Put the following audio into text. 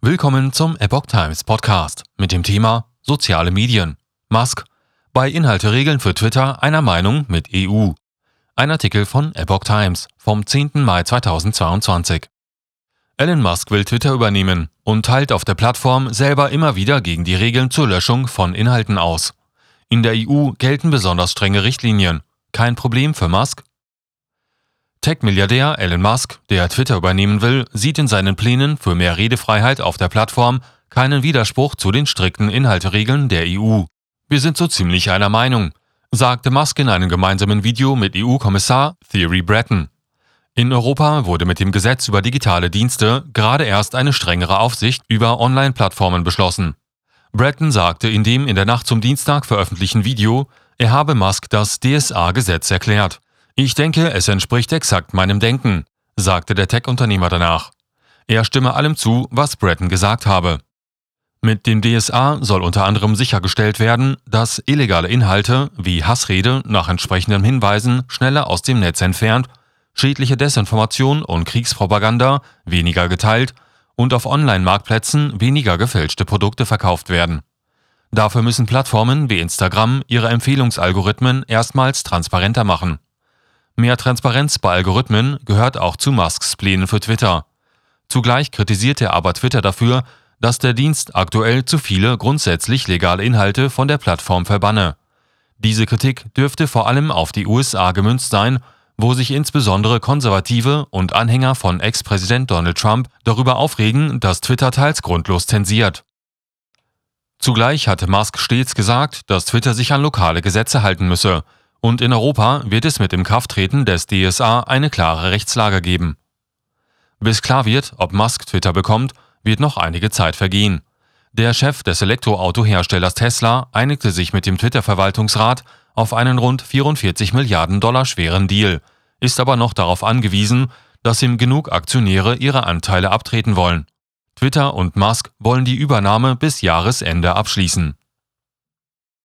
Willkommen zum Epoch Times Podcast mit dem Thema Soziale Medien. Musk bei Inhalteregeln für Twitter einer Meinung mit EU. Ein Artikel von Epoch Times vom 10. Mai 2022. Elon Musk will Twitter übernehmen und teilt auf der Plattform selber immer wieder gegen die Regeln zur Löschung von Inhalten aus. In der EU gelten besonders strenge Richtlinien. Kein Problem für Musk? Tech-Milliardär Elon Musk, der Twitter übernehmen will, sieht in seinen Plänen für mehr Redefreiheit auf der Plattform keinen Widerspruch zu den strikten Inhalteregeln der EU. Wir sind so ziemlich einer Meinung, sagte Musk in einem gemeinsamen Video mit EU-Kommissar Thierry Breton. In Europa wurde mit dem Gesetz über digitale Dienste gerade erst eine strengere Aufsicht über Online-Plattformen beschlossen. Breton sagte in dem in der Nacht zum Dienstag veröffentlichten Video, er habe Musk das DSA-Gesetz erklärt. Ich denke, es entspricht exakt meinem Denken, sagte der Tech-Unternehmer danach. Er stimme allem zu, was Breton gesagt habe. Mit dem DSA soll unter anderem sichergestellt werden, dass illegale Inhalte wie Hassrede nach entsprechenden Hinweisen schneller aus dem Netz entfernt, schädliche Desinformation und Kriegspropaganda weniger geteilt und auf Online-Marktplätzen weniger gefälschte Produkte verkauft werden. Dafür müssen Plattformen wie Instagram ihre Empfehlungsalgorithmen erstmals transparenter machen. Mehr Transparenz bei Algorithmen gehört auch zu Musks Plänen für Twitter. Zugleich kritisiert er aber Twitter dafür, dass der Dienst aktuell zu viele grundsätzlich legale Inhalte von der Plattform verbanne. Diese Kritik dürfte vor allem auf die USA gemünzt sein, wo sich insbesondere Konservative und Anhänger von Ex-Präsident Donald Trump darüber aufregen, dass Twitter teils grundlos zensiert. Zugleich hatte Musk stets gesagt, dass Twitter sich an lokale Gesetze halten müsse – und in Europa wird es mit dem Krafttreten des DSA eine klare Rechtslage geben. Bis klar wird, ob Musk Twitter bekommt, wird noch einige Zeit vergehen. Der Chef des Elektroautoherstellers Tesla einigte sich mit dem Twitter-Verwaltungsrat auf einen rund 44 Milliarden Dollar schweren Deal, ist aber noch darauf angewiesen, dass ihm genug Aktionäre ihre Anteile abtreten wollen. Twitter und Musk wollen die Übernahme bis Jahresende abschließen.